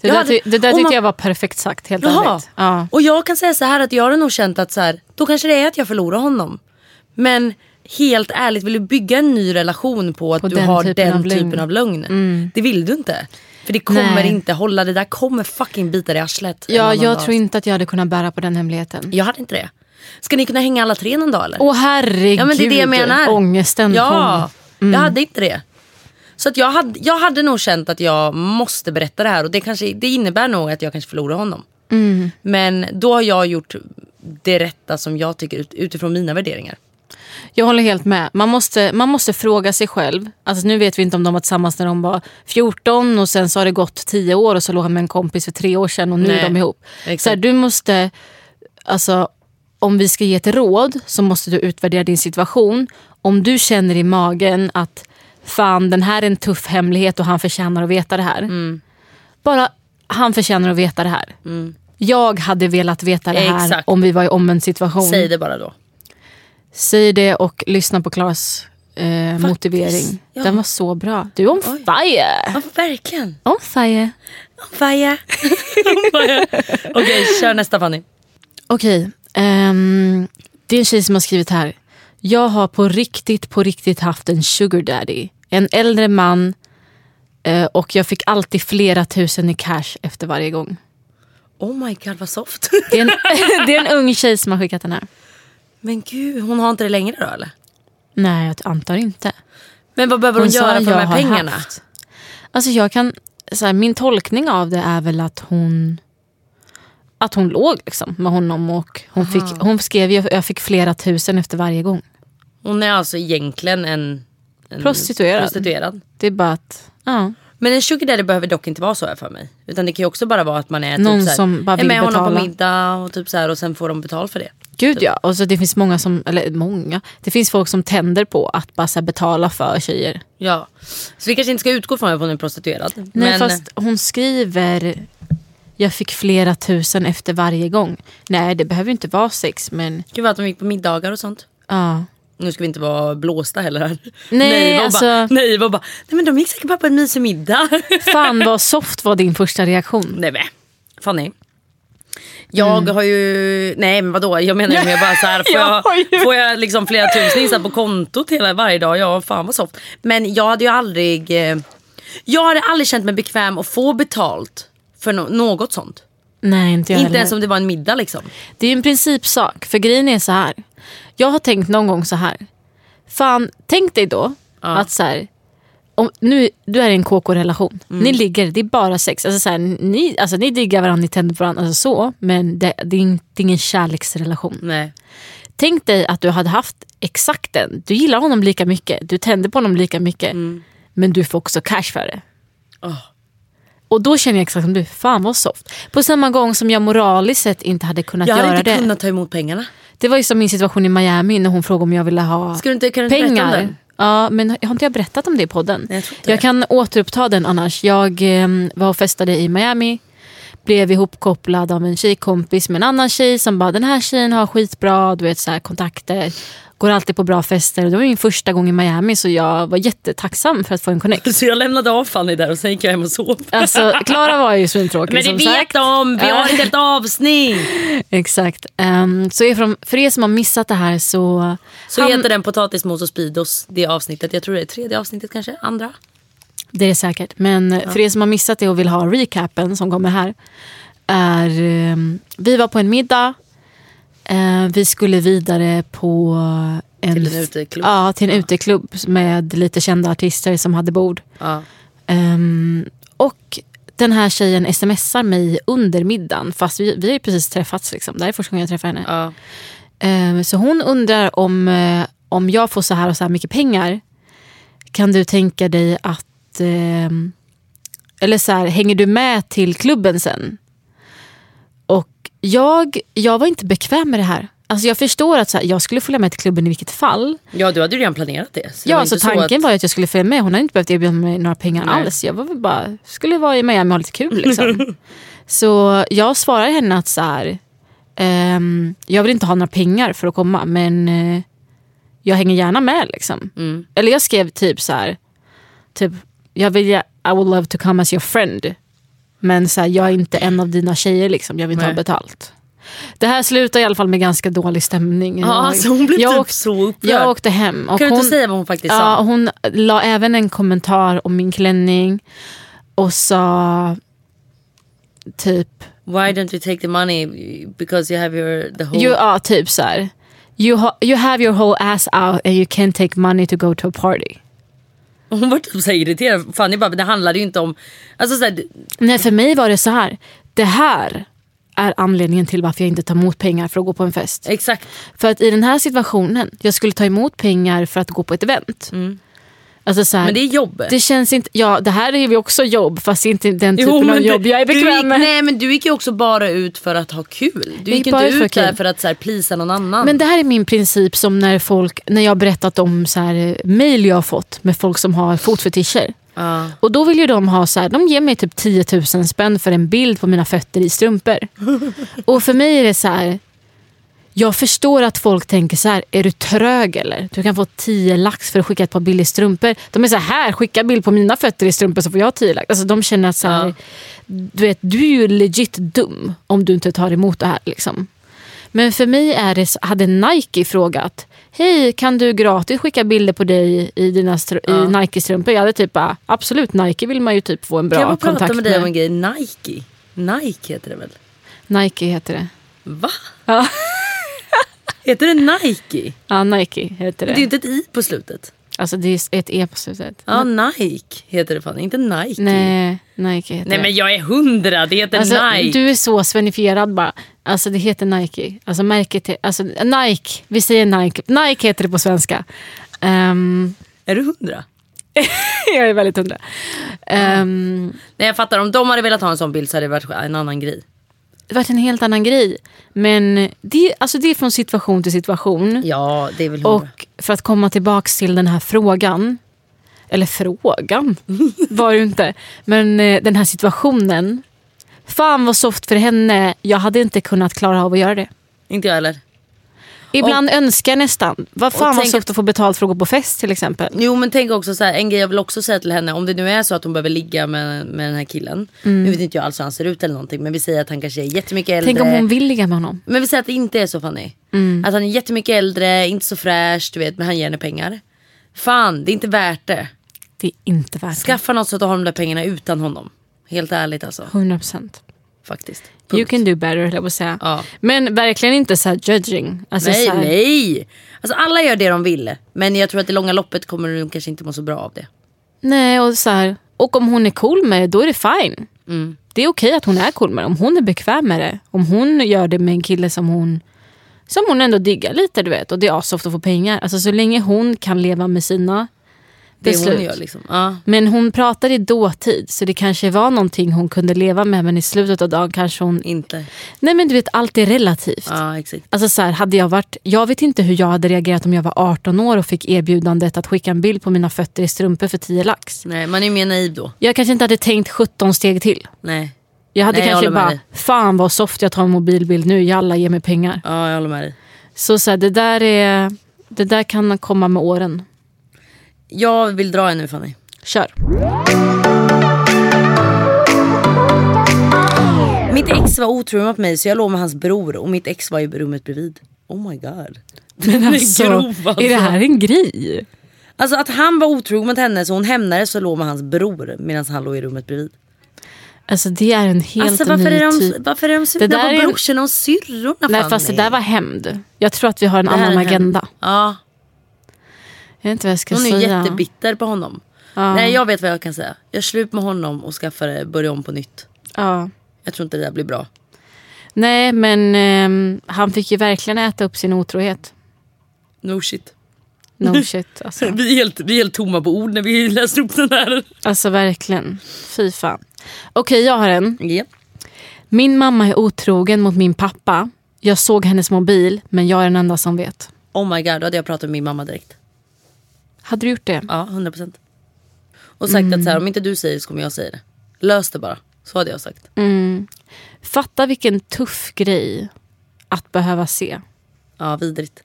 Det där, hade- det där tyckte man- jag var perfekt sagt helt Jaha. ärligt. Ja. Och jag kan säga så här att jag har nog känt att så här, då kanske det är att jag förlorar honom. Men helt ärligt, vill du bygga en ny relation på att På du den har typen den av typen av lögn? Det vill du inte. För det kommer Nej. inte hålla, det där kommer fucking bita dig i arslet. Ja, jag dag. tror inte att jag hade kunnat bära på den hemligheten. Jag hade inte det. Ska ni kunna hänga alla tre någon dag eller? Åh herregud, ja men det är det jag menar. ångesten Ja, kom. jag hade inte det. Så att jag, hade, jag hade nog känt att jag måste berätta det här och det, kanske, det innebär nog att jag kanske förlorar honom. Mm. Men då har jag gjort det rätta som jag tycker ut, utifrån mina värderingar. Jag håller helt med. Man måste, man måste fråga sig själv. Alltså, nu vet vi inte om de var tillsammans när de var 14 och sen så har det gått 10 år och så låg han med en kompis för tre år sedan och nu Nej, är de ihop. exakt. Så här, du måste, alltså, om vi ska ge ett råd så måste du utvärdera din situation. Om du känner i magen att fan den här är en tuff hemlighet och han förtjänar att veta det här. Mm. Bara han förtjänar att veta det här. Jag hade velat veta det här Exakt. om vi var i omvänd situation. Säg det bara då. Säg det och lyssna på Klaras eh, motivering. ja. Den var så bra. Du är on fire! Ja, verkligen. On fire. Faja. *laughs* Okej, kör nästa Fanny. Okej, ehm, det är en tjej som har skrivit här. Jag har på riktigt, på riktigt haft en sugar daddy. En äldre man eh, och jag fick alltid flera tusen i cash efter varje gång. Oh my god vad soft. Det är en, *laughs* det är en ung tjej som har skickat den här. Men gud, hon har inte det längre då eller? Nej, jag antar inte. Men vad behöver hon, sa, göra för de "Jag här pengarna? haft." Alltså jag kan, så här, min tolkning av det är väl att hon att hon låg liksom med honom och hon, fick, hon skrev jag, jag fick flera tusen efter varje gång. Hon är alltså egentligen en, en Prostituerad. prostituerad. Det är bara att, ja. Men en sugar daddy behöver dock inte vara så här för mig. Utan det kan ju också bara vara att man är Någon typ så här, som bara är med honom på betala. middag och typ så här och sen får de betalt för det. Gud ja, och så det finns många som, eller många, det finns folk som tänder på att bara betala för tjejer. Ja. Så vi kanske inte ska utgå från att hon är prostituerad. Nej men fast hon skriver jag fick flera tusen efter varje gång. Nej det behöver inte vara sex men gud att de gick på middagar och sånt. ja. Nu ska vi inte vara blåsta heller här. Nej, var alltså- bara, nej, var bara, nej men de gick säkert bara på en mysig middag. Fan vad soft var din första reaktion. nej men, Fanny. Jag Mm. har ju, nej men vadå, jag menar ju mer bara så här, *laughs* får Jag jag, får jag liksom flera tusen insatt på kontot hela varje dag, ja fan vad soft. Men jag hade ju aldrig, eh, jag hade aldrig känt mig bekväm att få betalt för no- något sånt. Nej inte jag Inte heller. ens om det var en middag liksom. Det är en principsak. För grejen är så här. Jag har tänkt någon gång så här. Fan, tänk dig då att så här. Om, nu, du är i en KK-relation. Ni ligger, det är bara sex. Alltså så här, ni, alltså ni diggar varandra, ni tänder på varandra. Alltså så, men det, det, är, in- det är ingen kärleksrelation. Nej. Tänk dig att du hade haft exakt den. Du gillar honom lika mycket, du tänder på honom lika mycket. Men du får också cash för det. Och då känner jag exakt som du, fan vad soft. På samma gång som jag moraliskt sett inte hade kunnat Jag göra hade inte det. kunnat ta emot pengarna. Det var ju som min situation i Miami när hon frågade om jag ville ha du inte om pengar. den? Ja, men har inte jag berättat om det i podden? Jag jag kan återuppta den annars. Jag eh, var och festade i Miami. Blev ihopkopplad av en tjejkompis med en annan tjej som bara den här tjejen har skitbra du vet, så här, kontakter. Går alltid på bra fester. Det var min första gång i Miami så jag var jättetacksam för att få en connect. Så jag lämnade av Fanny där och sen gick jag hem och sov. Alltså Klara var ju svintråkig Men det som vet sagt. de, vi har Ja. ett helt avsnitt. *laughs* Exakt. Um, så för, er som har missat det här så... Så han- heter den potatismos och Speedos, det avsnittet. Jag tror det är tredje avsnittet kanske, andra. Det är det säkert. Men för er som har missat det och vill ha recapen som kommer här. Är, eh, vi var på en middag. Eh, vi skulle vidare på en, Till en uteklubb. Ja, till en uteklubb med lite kända artister som hade bord. Ja. Ehm, och den här tjejen smsar mig under middagen fast vi, vi har ju precis träffats. Liksom. Det här är första gången jag träffar henne. Ja. Ehm, Så hon undrar om, eh, om jag får så här och så här mycket pengar. Kan du tänka dig att... ehm, Eller så här, hänger du med till klubben sen? Jag, jag var inte bekväm med det här. Alltså jag förstår att så här, jag skulle följa med till klubben i vilket fall. ja, du hade ju redan planerat det. Så det Ja, inte så tanken att- var att jag skulle följa med. Hon hade inte behövt erbjuda mig några pengar Nej. alls. Jag var väl bara, skulle vara i Miami och ha lite kul. Liksom. *laughs* så jag svarar henne att så här, ehm, jag vill inte ha några pengar för att komma men eh, jag hänger gärna med. Liksom. Mm. Eller jag skrev typ så här, typ, jag vill, I would love to come as your friend. Men så här, jag är inte en av dina tjejer, liksom. jag vill inte ha Nej. betalt. Det här slutar i alla fall med ganska dålig stämning. Ja, Jag- alltså hon blev jag typ åkte- så upprörd. Jag åkte hem. Och Kan du hon, inte säga vad hon faktiskt Ja, sa? hon la även en kommentar om min klänning och sa typ, Why don't you take the money because you have your the whole... ju, ja, typ så här. You, ha, you have your whole ass out and you can't take money to go to a party. Hon var typ så här irriterad. Fanny bara, det handlade ju inte om... Alltså så här, Nej, för mig var det så här. Det här är anledningen till varför jag inte tar emot pengar för att gå på en fest. exakt. För att i den här situationen, jag skulle ta emot pengar för att gå på ett event. Alltså så här, Men det är jobb. det känns inte, ja det här är ju också jobb fast inte den Jo, typen av men du- jobb jag är bekväm gick, med. Nej men du gick ju också bara ut för att ha kul. Du gick gick inte ut för där kul. för att så här, plisa någon annan. Men det här är min princip som när folk, när jag har berättat om så här, eh, mail jag har fått med folk som har fotfetischer. Ja. Och då vill ju de ha så här, de ger mig typ 10 000 spänn för en bild på mina fötter i strumpor. *laughs* och för mig är det så här, jag förstår att folk tänker så här, är du trög eller? Du kan få 10 lax för att skicka ett par billiga strumpor. De är så här, skicka bild på mina fötter i strumpor så får jag 10 lax. Alltså de känner att så här, Ja. du, vet, du är ju legit dum om du inte tar emot det här. Liksom. Men för mig är det, hade Nike frågat Hej, kan du gratis skicka bilder på dig i dina i Nike-strumpor? Jag hade typ absolut, Nike vill man ju typ få en bra kan jag bara kontakt prata med dig om en med. grej? Nike. Nike heter det väl? Nike heter det. Va? Ja. *laughs* Heter det Nike? Ja, Nike heter Det är det. ju inte ett i på slutet. Alltså det är ett E på slutet. Ja, Nike heter det fan, inte Nike. Nej, Nike heter Nej det. men jag är hundra, det heter Alltså, Nike. du är så svenifierad bara. Alltså det heter Nike. Alltså märket, alltså Nike, vi säger Nike. Nike heter det på svenska. Ehm, Är du hundra? *laughs* jag är väldigt hundra. Ehm, Nej jag fattar, om de hade velat ha en sån bild så hade det varit en annan grej. Det varit en helt annan grej. Men det, alltså det är från situation till situation. Ja, det är väl. Och för att komma tillbaks till den här frågan. Eller frågan *laughs* var det ju inte. Men eh, den här situationen. Fan vad soft för henne. Jag hade inte kunnat klara av att göra det. Inte jag heller. Ibland önskar jag nästan. Vad fan vad soft att få betalt för att gå på fest till exempel. Jo men tänk också så här, en grej jag vill också säga till henne. Om det nu är så att hon behöver ligga med, med den här killen. Mm. Nu vet inte jag alls hur han ser ut eller någonting. Men vi säger att han kanske är jättemycket äldre. Tänk om hon vill ligga med honom. Men vi säger att det inte är så Fanny. Mm. Att han är jättemycket äldre, inte så fräsch, du vet. Men han ger henne pengar. Fan, det är inte värt det. Det är inte värt Skaffa något så att du har de där pengarna utan honom. Helt ärligt alltså. det. 100%. Faktiskt. You Punkt. can do better, höll jag på att säga. Ja. Men verkligen inte så judging. Alltså Nej, så nej. Alltså alla gör det de vill. Men jag tror att i långa loppet kommer du kanske inte må så bra av det. Nej, och, så här, och om hon är cool med det, då är det fine. Mm. Det är okej att hon är cool med det. Om hon är bekväm med det. Om hon gör det med en kille som hon som hon ändå diggar lite du vet. Och det är asoft att få pengar. Alltså så länge hon kan leva med sina Det beslut. hon gör liksom. Ja. Men hon pratar i dåtid så det kanske var någonting hon kunde leva med men i slutet av dagen kanske hon... Inte. Nej men du vet allt är relativt. Ja exakt. Alltså så här, hade jag varit, jag vet inte hur jag hade reagerat om jag var 18 år och fick erbjudandet att skicka en bild på mina fötter i strumpor för 10 lax. Nej man är mer naiv då. Jag kanske inte hade tänkt 17 steg till. Nej. Jag hade Nej, jag kanske med bara, dig. fan vad soft jag tar en mobilbild nu, jalla ge mig pengar. Ja jag håller med dig. Så, så här, det, där är, det där kan komma med åren. Jag vill dra en nu Fanny. Kör. Mitt ex var otrogen mot mig så jag låg med hans bror och mitt ex var i rummet bredvid. Oh my god. Men alltså, grov, alltså. är det här en grej? Alltså att han var otrogen mot henne så hon hämnades och låg med hans bror medan han låg i rummet bredvid. Alltså det är en helt Alltså varför ny är de, typ. varför är de sugna på är brorsorna och syrrorna Nej fast det där var hämnd. Jag tror att vi har en annan är en hämnd. agenda. Ja, Jag vet inte vad jag ska hon är säga. jättebitter på honom. Ja. Nej jag vet vad jag kan säga. Jag slut med honom och skaffar börja om på nytt. Ja. Jag tror inte det där blir bra. Nej men ehm, han fick ju verkligen äta upp sin otrohet. No shit. No *laughs* shit alltså. Vi är helt, vi är helt tomma på ord när vi *laughs* läser upp den här. Alltså verkligen. Fy fan. Okej jag har en. Ja. Min mamma är otrogen mot min pappa. Jag såg hennes mobil men jag är den enda som vet. Oh my god, då hade jag pratat med min mamma direkt. Hade du gjort det? Ja, 100 procent. Och sagt att så här, om inte du säger det så kommer jag säga det. Lös det bara. Så hade jag sagt. Fatta vilken tuff grej att behöva se. Ja, vidrigt.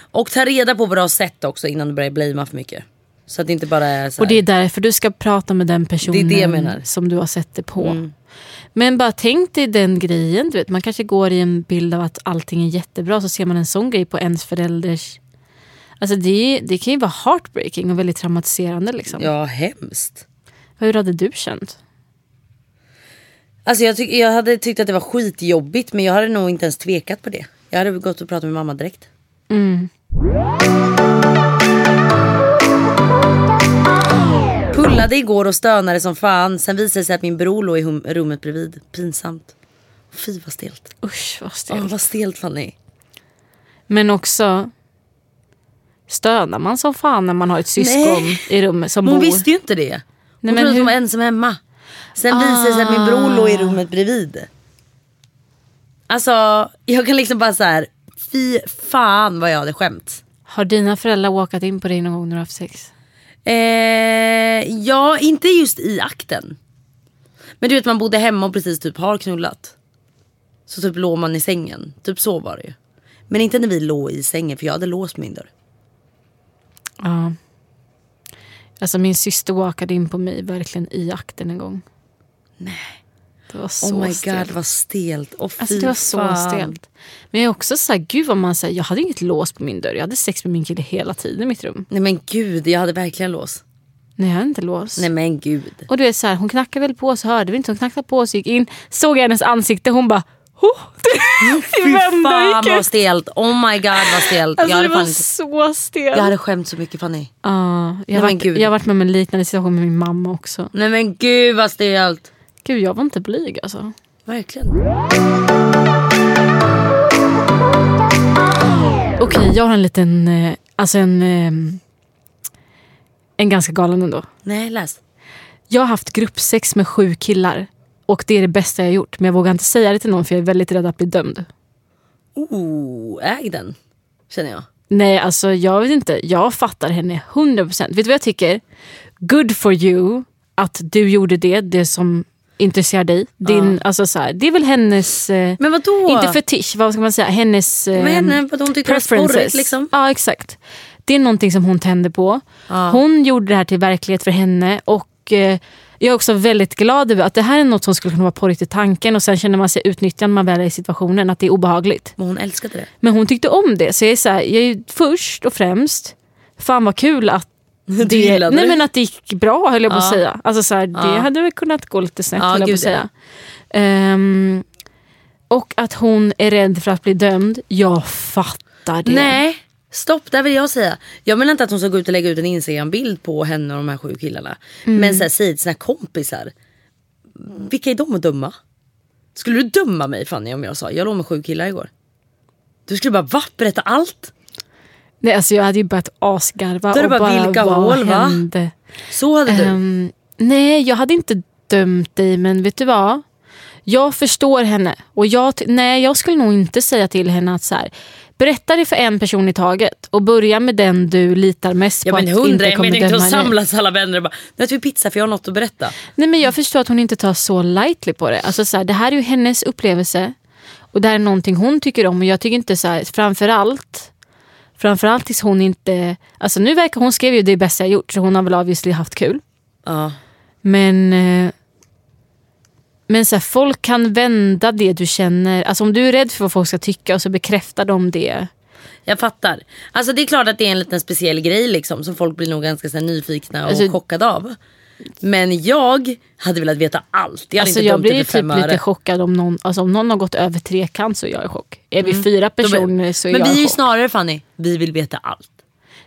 Och ta reda på vad du har sett också innan du börjar blamea för mycket. Så att det inte bara är så här. Och det är därför du ska prata med den personen Det det. Mm. som du har sett det på. Men bara tänk dig den grejen. Du vet, man kanske går i en bild av att allting är jättebra så ser man en sån grej på ens förälders... Alltså det, det kan ju vara heartbreaking och väldigt traumatiserande. Liksom. Ja, hemskt. Hur hade du känt? Alltså jag, tyck, jag hade tyckt att det var skitjobbigt men jag hade nog inte ens tvekat på det. Jag hade gått och pratat med mamma direkt. Pullade igår och stönade som fan. Sen visade det sig att min bror låg i hum- rummet bredvid. Pinsamt. Fy vad stelt. Usch vad stelt. vad stelt Fanny. Men också stönar man som fan när man har ett syskon Nej. i rummet som Hon bor. visste ju inte det. Hon men trodde att hon var ensam hemma. Sen visade det sig att min bror låg i rummet bredvid. Alltså jag kan liksom bara så här. Fy fan vad jag hade skämt. Har dina föräldrar walkat in på dig någon gång när du haft sex? Eh, ja, inte just i akten. Men du vet man bodde hemma och precis typ har knullat. Så typ låg man i sängen. Typ så var det ju. Men inte när vi låg i sängen för jag hade låst min dörr. Ja. Alltså min syster walkade in på mig verkligen i akten en gång. Nej. Det var så oh my stelt. god vad stelt. Oh, Alltså det var så stelt. Men jag är också så här, gud vad man säger, jag hade inget lås på min dörr. Jag hade sex med min kille hela tiden i mitt rum. Nej men gud jag hade verkligen lås. Nej jag hade inte lås. Nej men gud. Och du vet så här, hon knackade väl på så hörde vi inte. Hon knackade på så gick in, såg jag hennes ansikte, hon bara oh! Fy fan vad stelt. Oh my god vad stelt. Alltså jag, hade det var så stelt. jag hade skämt så mycket Fanny. Ja, jag, har varit, jag har varit med om en liknande situation med min mamma också. Nej men gud vad stelt. Gud jag var inte blyg alltså. Verkligen. Okej jag har en liten, eh, alltså en, eh, en ganska galen ändå. Nej läs. Jag har haft gruppsex med sju killar. Och det är det bästa jag har gjort. Men jag vågar inte säga det till någon för jag är väldigt rädd att bli dömd. Oh, äg den. Känner jag. Nej, alltså jag vet inte. Jag fattar henne 100%. Vet du vad jag tycker? Good for you att du gjorde det, det som intresserar dig. Din, alltså så här, det är väl hennes... Eh, Men vadå? Inte fetisch, vad ska man säga? Hennes... Eh, Men henne, vad hon tyckte preferences. sporrigt liksom. Ja, exakt. Det är någonting som hon tänder på. Hon gjorde det här till verklighet för henne. Och eh, Jag är också väldigt glad över att det här är något som skulle kunna vara porrigt i tanken och sen känner man sig utnyttjad när man väl är i situationen, att det är obehagligt. Men hon älskade det. Men hon tyckte om det. Så jag är, så här, jag är först och främst, fan vad kul att *laughs* det, nej det. men att det gick bra höll jag på att säga. Alltså så här, det Ja. hade väl kunnat gå lite snett Ja, höll jag på att säga. Ehm, och att hon är rädd för att bli dömd, jag fattar det. Nej, stopp, där vill jag säga. Jag menar inte att hon ska gå ut och lägga ut en Instagram-bild på henne och de här sju killarna. Mm. Men så här, säg till sina kompisar. Vilka är de att döma? Skulle du döma mig Fanny om jag sa jag låg med sju killar igår? Du skulle bara va? Berätta allt? Nej, alltså jag hade ju börjat asgarva. Då och bara, vilka vad hål, va? hände? Så hade du. Ehm, nej, jag hade inte dömt dig, men vet du vad? Jag förstår henne. Och jag, nej, jag skulle nog inte säga till henne att så här, berätta det för en person i taget och börja med den du litar mest Ja på men att hundra kommer meningen inte att samlas alla vänner och bara nu äter vi pizza för jag har något att berätta. Nej, men jag förstår att hon inte tar så lightly på det. Alltså, så här, det här är ju hennes upplevelse och det här är någonting hon tycker om. Och jag tycker inte så här, framförallt Framförallt tills hon inte... Alltså nu verkar hon skrev ju det bästa jag gjort så hon har väl obviously haft kul. Ja. Men, eh, men så här, folk kan vända det du känner. Alltså om du är rädd för vad folk ska tycka och så bekräftar de det. Jag fattar. Alltså det är klart att det är en liten speciell grej liksom som folk blir nog ganska så här, nyfikna och Alltså- chockade av. Men jag hade velat veta allt. Jag Alltså jag blir typ öre. lite chockad om någon, alltså om någon har gått över trekant så är jag i chock. Är vi fyra personer så är Men jag vi är ju chock. snarare Fanny, vi vill veta allt.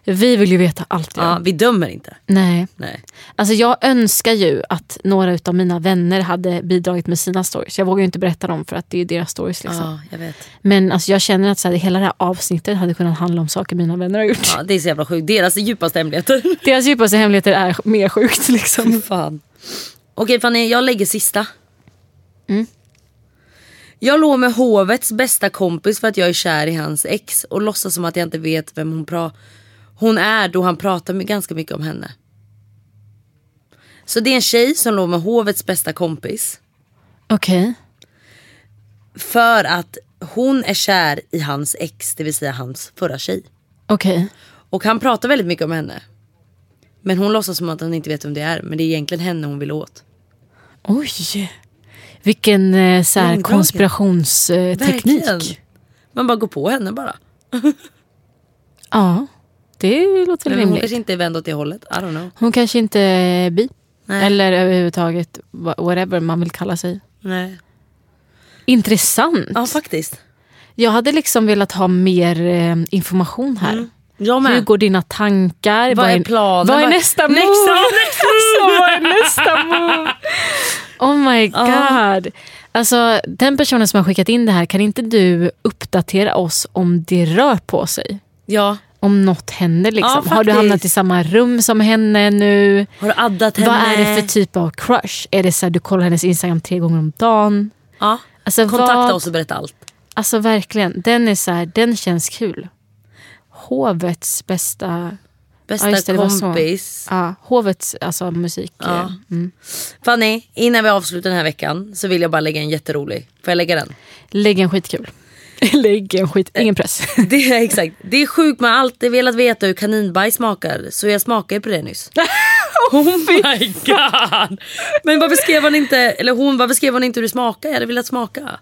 Vi vill ju veta allt. Ja. Vi dömer inte. Nej. Nej. Alltså jag önskar ju att några av mina vänner hade bidragit med sina stories. Jag vågar ju inte berätta dem för att det är deras stories. Liksom. Ja, jag vet. Men alltså jag känner att så här, hela det här avsnittet hade kunnat handla om saker mina vänner har gjort. Ja, det är så jävla sjukt. Deras djupaste hemligheter. *laughs* Deras djupaste hemligheter är mer sjukt. Liksom. Fan. Okej Fanny, jag lägger sista. Mm. Jag låg med hovets bästa kompis för att jag är kär i hans ex och låtsas som att jag inte vet vem hon, pra- hon är då han pratar ganska mycket om henne. Så det är en tjej som låg med hovets bästa kompis Okej. för att hon är kär i hans ex, det vill säga hans förra tjej. Okej. Och han pratar väldigt mycket om henne. Men hon låtsas som att hon inte vet vem det är. Men det är egentligen henne hon vill åt. Oj. Vilken eh, så här, konspirationsteknik. Verkligen. Man bara går på henne bara. *laughs* Ja, det låter hon rimligt. kanske inte är vänd åt det hållet. I don't know. Hon kanske inte är bi. Nej. Eller överhuvudtaget wha- whatever man vill kalla sig. Nej. Intressant. Ja faktiskt. Jag hade liksom velat ha mer eh, information här. Med. Hur går dina tankar? Vad är planen? Vad är nästa move? Nästa- alltså, vad är nästa move? Oh my god. Alltså, den personen som har skickat in det här, kan inte du uppdatera oss om det rör på sig? Ja. Om något händer liksom. Ja, har du hamnat i samma rum som henne nu? Har du addat henne? Vad är det för typ av crush? Är det så här, du kollar hennes Instagram tre gånger om dagen? Ja. Alltså, Kontakta vad- oss och berätta allt. Alltså verkligen, den är så här, den känns kul. Hovets bästa... Bästa just det, det kompis. Ja, hovets alltså, musik. Ja. Mm. Fanny, innan vi avslutar den här veckan så vill jag bara lägga en jätterolig. Får jag lägga den? Lägg en skitkul. *laughs* Lägg en skit, ingen press. *laughs* Det är exakt. Det är sjukt man har alltid velat veta hur kaninbajs smakar. Så jag smakade på det nyss. *laughs* oh my god! Men varför skrev hon inte, eller hon, varför skrev hon inte hur det smakar? Jag hade velat smaka.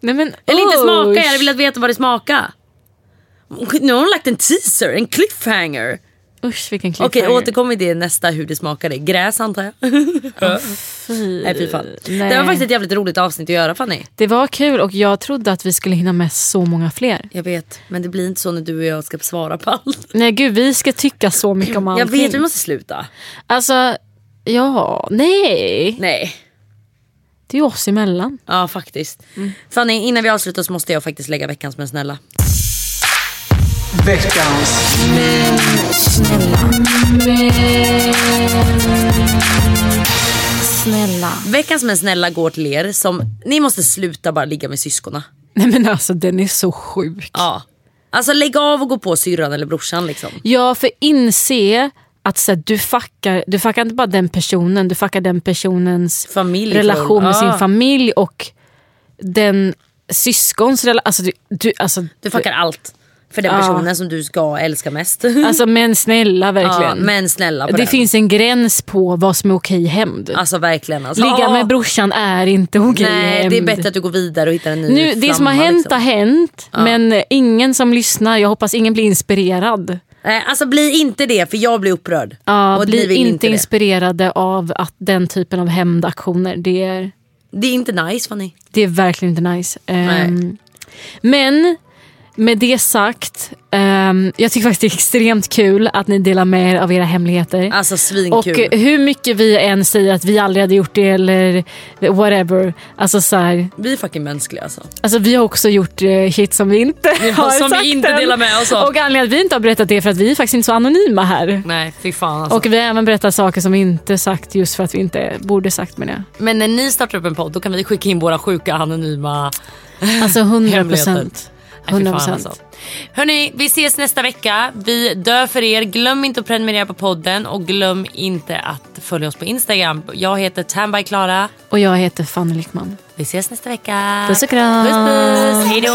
Nej, men, Eller inte smaka, jag hade velat veta vad det smakar. Nu har hon lagt en teaser, en cliffhanger. Usch vilken Okej, cliffhanger. återkom i det nästa hur det smakade. Gräs antar jag. *laughs* Fy. Nej fy fan. Nej. Det var faktiskt ett jävligt roligt avsnitt att göra Fanny. Det var kul och jag trodde att vi skulle hinna med så många fler. Jag vet, men det blir inte så när du och jag ska svara på allt. Nej gud, vi ska tycka så mycket om *clears throat* Jag allting. vet, vi måste sluta. Alltså, ja, nej. Nej. Det är oss emellan. Ja faktiskt. Fanny, innan vi avslutar så måste jag faktiskt lägga veckans men snälla. Veckans Snälla. Veckans men snälla går till er som, ni måste sluta bara ligga med syskona. Nej men alltså den är så sjuk. Ja. Alltså lägg av och gå på syrran eller brorsan liksom. Ja, för inse att så här, du, fuckar, du fuckar inte bara den personen, du fuckar den personens Familj. relation med Ja. sin familj och den syskons relation. Alltså, du, du, alltså, Du fuckar allt. För den Ja. personen som du ska älska mest. *laughs* alltså men snälla ja, verkligen. men snälla det den. finns en gräns på vad som är okej hämnd. Alltså verkligen. Alltså, Ligga med brorsan är inte okej Nej hämnd. det är bättre att du går vidare och hittar en ny nu, Det som har hänt liksom. har hänt, men ingen som lyssnar, jag hoppas ingen blir inspirerad. Nej, alltså bli inte det för jag blir upprörd. Ja, och bli inte, inte inspirerade av att den typen av hämndaktioner, det är, Det är inte nice Fanny. det är verkligen inte nice. Ehm, men med det sagt, ehm, jag tycker faktiskt det är extremt kul att ni delar med er av era hemligheter. Alltså Och svinkul. eh, hur mycket vi än säger att vi aldrig hade gjort det eller whatever. Alltså, så här, Vi är fucking mänskliga alltså. alltså vi har också gjort uh, shit som vi inte har som vi sagt inte än. delar med oss av. Och anledningen att vi inte har berättat det är för att vi är faktiskt inte så anonyma här. Nej fy fan alltså. Och vi har även berättat saker som vi inte sagt just för att vi inte borde sagt med det. Men när ni startar upp en podd då kan vi skicka in våra sjuka anonyma Alltså 100 hemligheter. procent. Nej, fy 100 fan, procent. alltså. Hörni, vi ses nästa vecka. Vi dör för er. Glöm inte att prenumerera på podden och glöm inte att följa oss på Instagram. Jag heter Tambyklara. Och jag heter Fanny Lyckman. Vi ses nästa vecka. Puss och kram. Puss puss. Hej då.